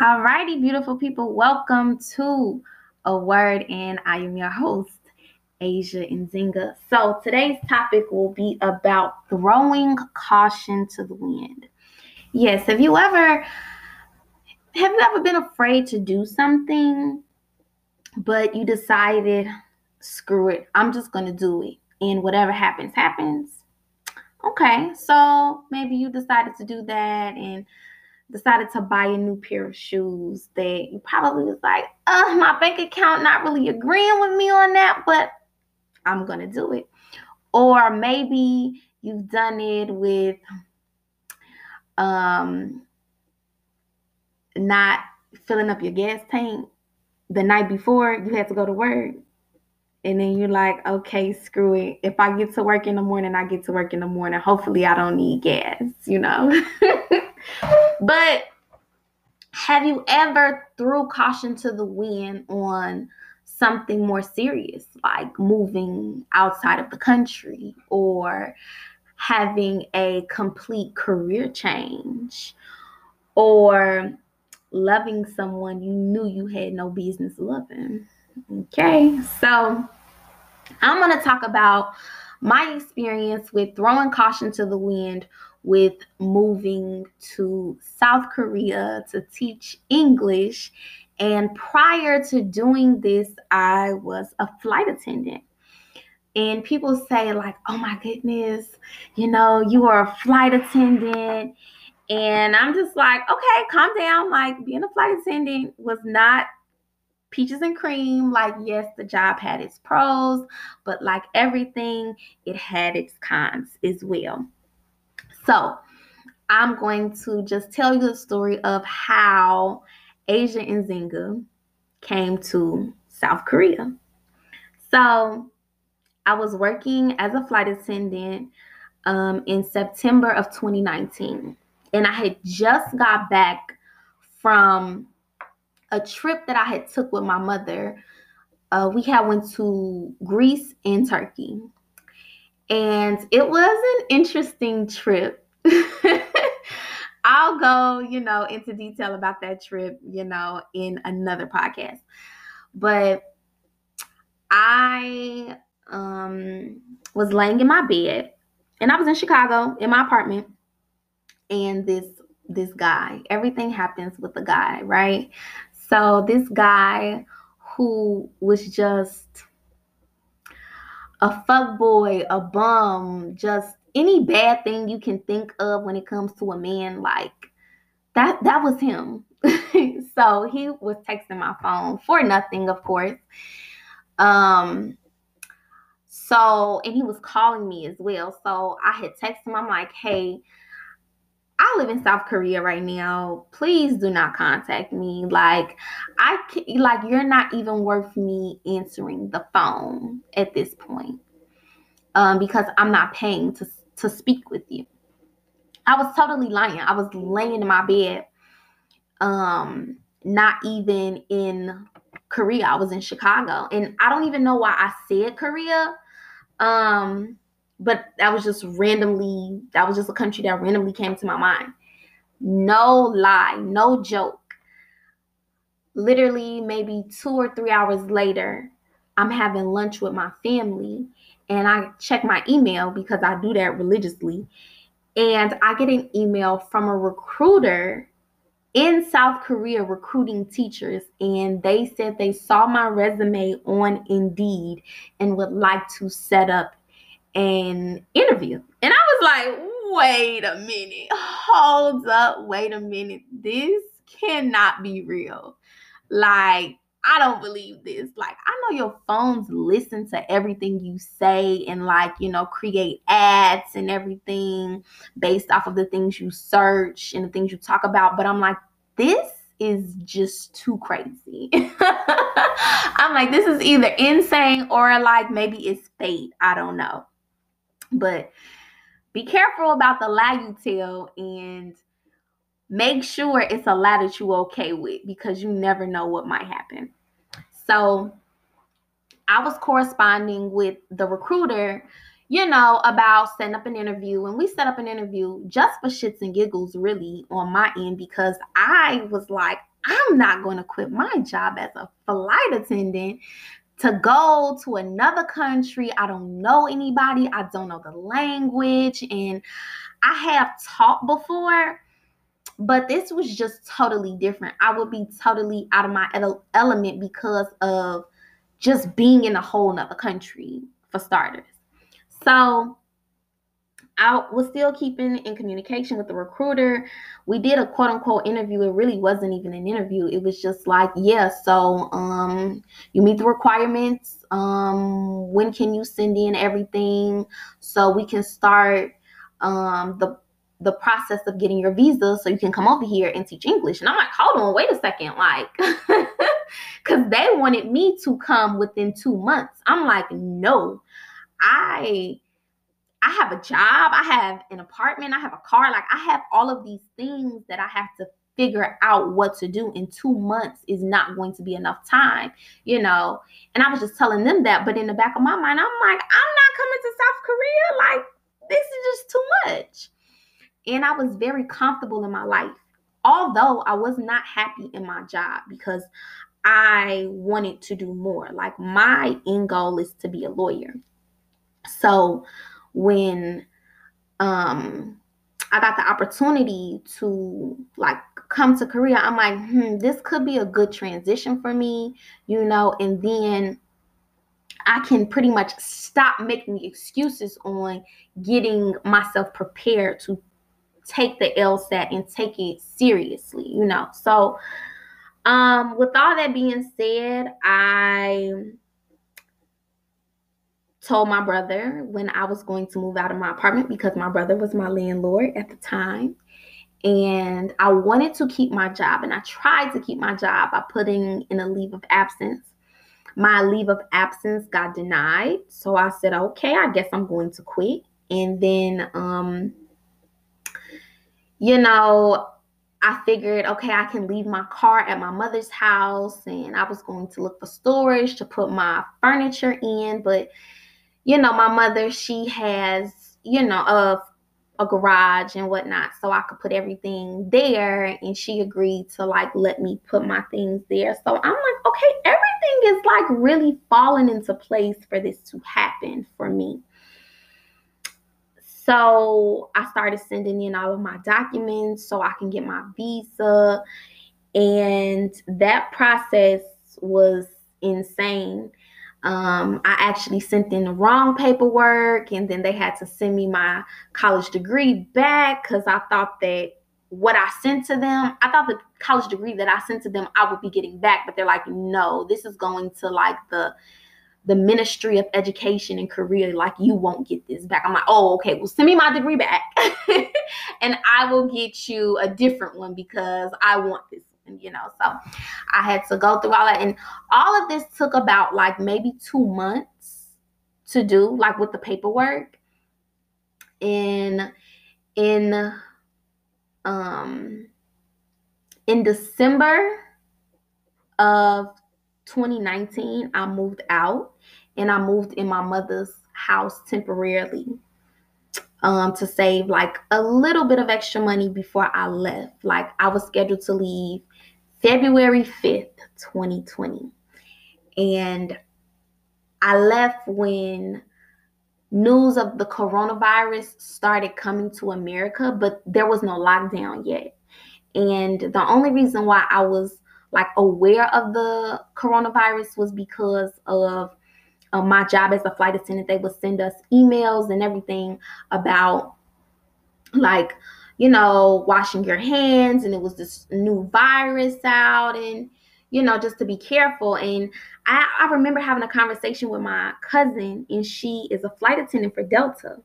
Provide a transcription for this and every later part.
Alrighty, beautiful people, welcome to A Word, and I am your host, Asia Nzinga. So today's topic will be about throwing caution to the wind. Yes, have you ever have you ever been afraid to do something, but you decided, screw it, I'm just gonna do it, and whatever happens, happens. Okay, so maybe you decided to do that and decided to buy a new pair of shoes that you probably was like, uh, my bank account not really agreeing with me on that, but I'm gonna do it. Or maybe you've done it with um not filling up your gas tank the night before you had to go to work. And then you're like, okay, screw it. If I get to work in the morning, I get to work in the morning. Hopefully, I don't need gas, you know? but have you ever threw caution to the wind on something more serious, like moving outside of the country or having a complete career change or loving someone you knew you had no business loving? Okay, so I'm going to talk about my experience with throwing caution to the wind with moving to South Korea to teach English. And prior to doing this, I was a flight attendant. And people say, like, oh my goodness, you know, you are a flight attendant. And I'm just like, okay, calm down. Like, being a flight attendant was not peaches and cream. Like, yes, the job had its pros, but like everything, it had its cons as well. So, I'm going to just tell you the story of how Asia Nzinga came to South Korea. So, I was working as a flight attendant um, in September of 2019, and I had just got back from a trip that I had took with my mother. Uh, we had went to Greece and Turkey, and it was an interesting trip. I'll go, you know, into detail about that trip, you know, in another podcast. But I um was laying in my bed and I was in Chicago in my apartment and this this guy everything happens with the guy right so this guy who was just a fuck boy, a bum, just any bad thing you can think of when it comes to a man, like that that was him. so he was texting my phone for nothing, of course. Um so and he was calling me as well. So I had texted him, I'm like, hey, I live in South Korea right now. Please do not contact me. Like I can, like you're not even worth me answering the phone at this point. Um, because I'm not paying to to speak with you. I was totally lying. I was laying in my bed, um, not even in Korea. I was in Chicago, and I don't even know why I said Korea. Um, but that was just randomly that was just a country that randomly came to my mind. No lie no joke. Literally maybe two or three hours later i'm having lunch with my family and i check my email because i do that religiously. And i get an email from a recruiter in South Korea recruiting teachers, and they said they saw my resume on Indeed and would like to set up an interview. And I was like, wait a minute, hold up, wait a minute. This cannot be real. Like, I don't believe this. Like, I know your phones listen to everything you say and, like, you know, create ads and everything based off of the things you search and the things you talk about. But I'm like, this is just too crazy. I'm like, this is either insane or like maybe it's fate. I don't know. But be careful about the lie you tell and make sure it's a lie that you're okay with because you never know what might happen. So I was corresponding with the recruiter, you know, about setting up an interview. And we set up an interview just for shits and giggles, really, on my end, because I was like, I'm not going to quit my job as a flight attendant to go to another country. I don't know anybody, I don't know the language, and I have taught before, but this was just totally different. I would be totally out of my element because of just being in a whole nother country, for starters. So, I was still keeping in communication with the recruiter. We did a quote unquote interview. It really wasn't even an interview. It was just like, yeah, so um you meet the requirements. Um when can you send in everything so we can start um the the process of getting your visa so you can come over here and teach English. And I'm like, hold on, wait a second, like cuz they wanted me to come within 2 months. I'm like, no. I I have a job, I have an apartment, I have a car. Like I have all of these things that I have to figure out what to do in two months is not going to be enough time, you know. And I was just telling them that, but in the back of my mind, I'm like, I'm not coming to South Korea. Like, this is just too much. And I was very comfortable in my life, although I was not happy in my job because I wanted to do more. Like, my end goal is to be a lawyer. So, when um I got the opportunity to like come to Korea, I'm like, hmm, this could be a good transition for me, you know, and then I can pretty much stop making excuses on getting myself prepared to take the LSAT and take it seriously, you know. So, um, with all that being said, I told my brother when I was going to move out of my apartment because my brother was my landlord at the time. And I wanted to keep my job, and I tried to keep my job by putting in a leave of absence. My leave of absence got denied. So I said, okay, I guess I'm going to quit. And then, um, you know, I figured, okay, I can leave my car at my mother's house, and I was going to look for storage to put my furniture in. But you know, my mother, she has, you know, a a garage and whatnot, so I could put everything there. And she agreed to like let me put my things there. So I'm like, okay, everything is like really falling into place for this to happen for me. So I started sending in all of my documents so I can get my visa. And that process was insane um, I actually sent in the wrong paperwork, and then they had to send me my college degree back because I thought that what I sent to them, I thought the college degree that I sent to them, I would be getting back, but they're like, no, this is going to like the the Ministry of Education and Career, like you won't get this back. I'm like, oh, okay, well, send me my degree back, and I will get you a different one because I want this you know. So I had to go through all that. And all of this took about like maybe two months to do, like with the paperwork. In in um in December of 2019, I moved out and I moved in my mother's house temporarily um, to save like a little bit of extra money before I left. Like I was scheduled to leave February 5th, 2020. And I left when news of the coronavirus started coming to America, but there was no lockdown yet. And the only reason why I was like aware of the coronavirus was because of uh, my job as a flight attendant. They would send us emails and everything about like you know, washing your hands, and it was this new virus out, and you know, just to be careful. And I, I remember having a conversation with my cousin, and she is a flight attendant for Delta.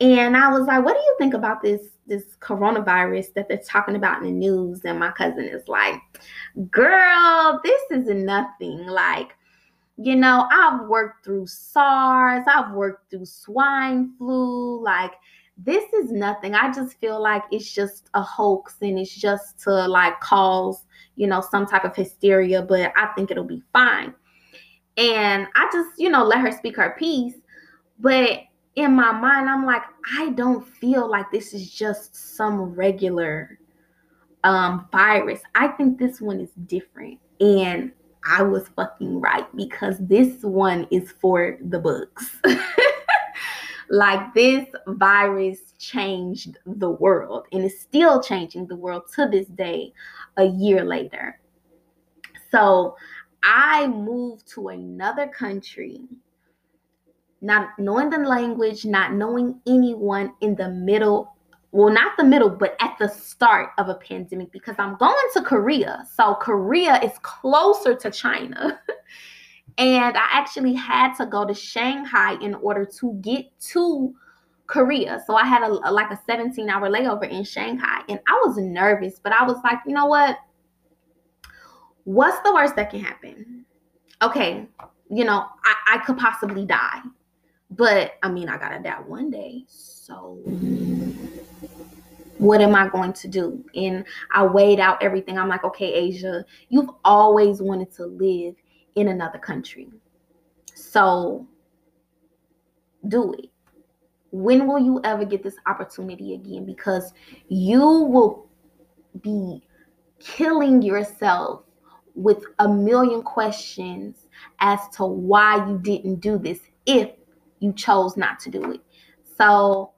And I was like, what do you think about this this coronavirus that they're talking about in the news? And my cousin is like, girl, this is nothing. Like, you know, I've worked through SARS, I've worked through swine flu, like this is nothing. I just feel like it's just a hoax and it's just to like cause, you know, some type of hysteria, but I think it'll be fine. And I just, you know, let her speak her piece. But in my mind, I'm like, I don't feel like this is just some regular um, virus. I think this one is different. And I was fucking right because this one is for the books. like this virus changed the world and is still changing the world to this day, a year later. So I moved to another country, not knowing the language, not knowing anyone in the middle well, not the middle, but at the start of a pandemic because I'm going to Korea. So Korea is closer to China. and I actually had to go to Shanghai in order to get to Korea. So I had a, a like a 17 hour layover in Shanghai and I was nervous, but I was like, you know what? What's the worst that can happen? Okay, you know, I, I could possibly die. But I mean, I gotta die one day. So what am I going to do? And I weighed out everything. I'm like, okay, Asia, you've always wanted to live in another country. So do it. When will you ever get this opportunity again? Because you will be killing yourself with a million questions as to why you didn't do this if you chose not to do it. So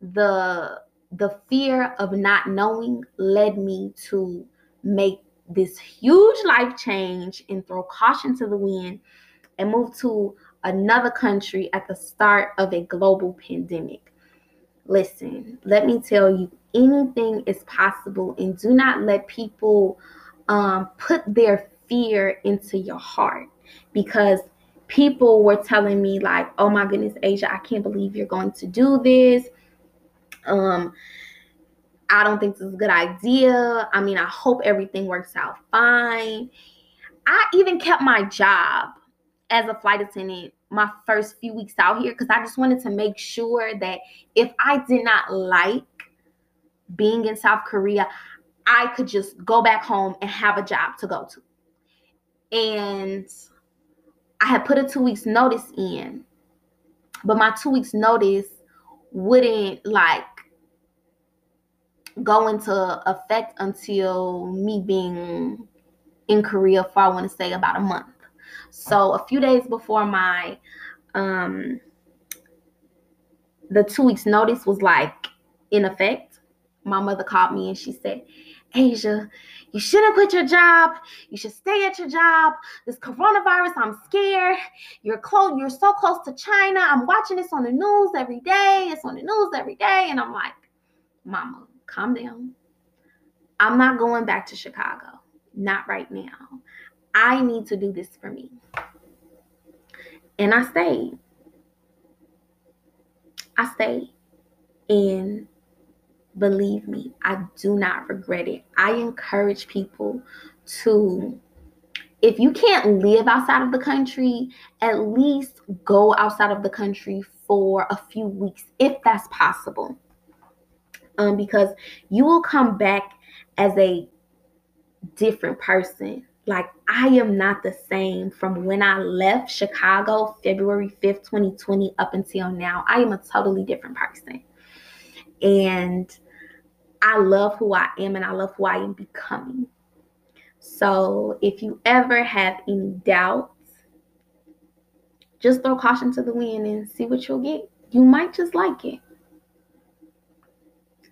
the the fear of not knowing led me to make this huge life change and throw caution to the wind and move to another country at the start of a global pandemic. Listen, let me tell you, anything is possible, and do not let people um, put their fear into your heart because people were telling me, like, oh my goodness, Asia, I can't believe you're going to do this um, I don't think this is a good idea. I mean, I hope everything works out fine. I even kept my job as a flight attendant my first few weeks out here because I just wanted to make sure that if I did not like being in South Korea, I could just go back home and have a job to go to. And I had put a two weeks notice in, but my two weeks notice wouldn't like go into effect until me being in Korea for I want to say about a month. So a few days before my um the two weeks notice was like in effect, my mother called me and she said, Asia, you shouldn't quit your job. You should stay at your job. This coronavirus, I'm scared. You're close, you're so close to China. I'm watching this on the news every day. It's on the news every day. And I'm like, Mama, calm down. I'm not going back to Chicago. Not right now. I need to do this for me. And I stayed. I stayed. And believe me, I do not regret it. I encourage people to, if you can't live outside of the country, at least go outside of the country for a few weeks, if that's possible um, because you will come back as a different person. Like I am not the same from when I left Chicago February 5th, 2020 up until now. I am a totally different person. And I love who I am and I love who I am becoming. So if you ever have any doubts, just throw caution to the wind and see what you'll get. You might just like it.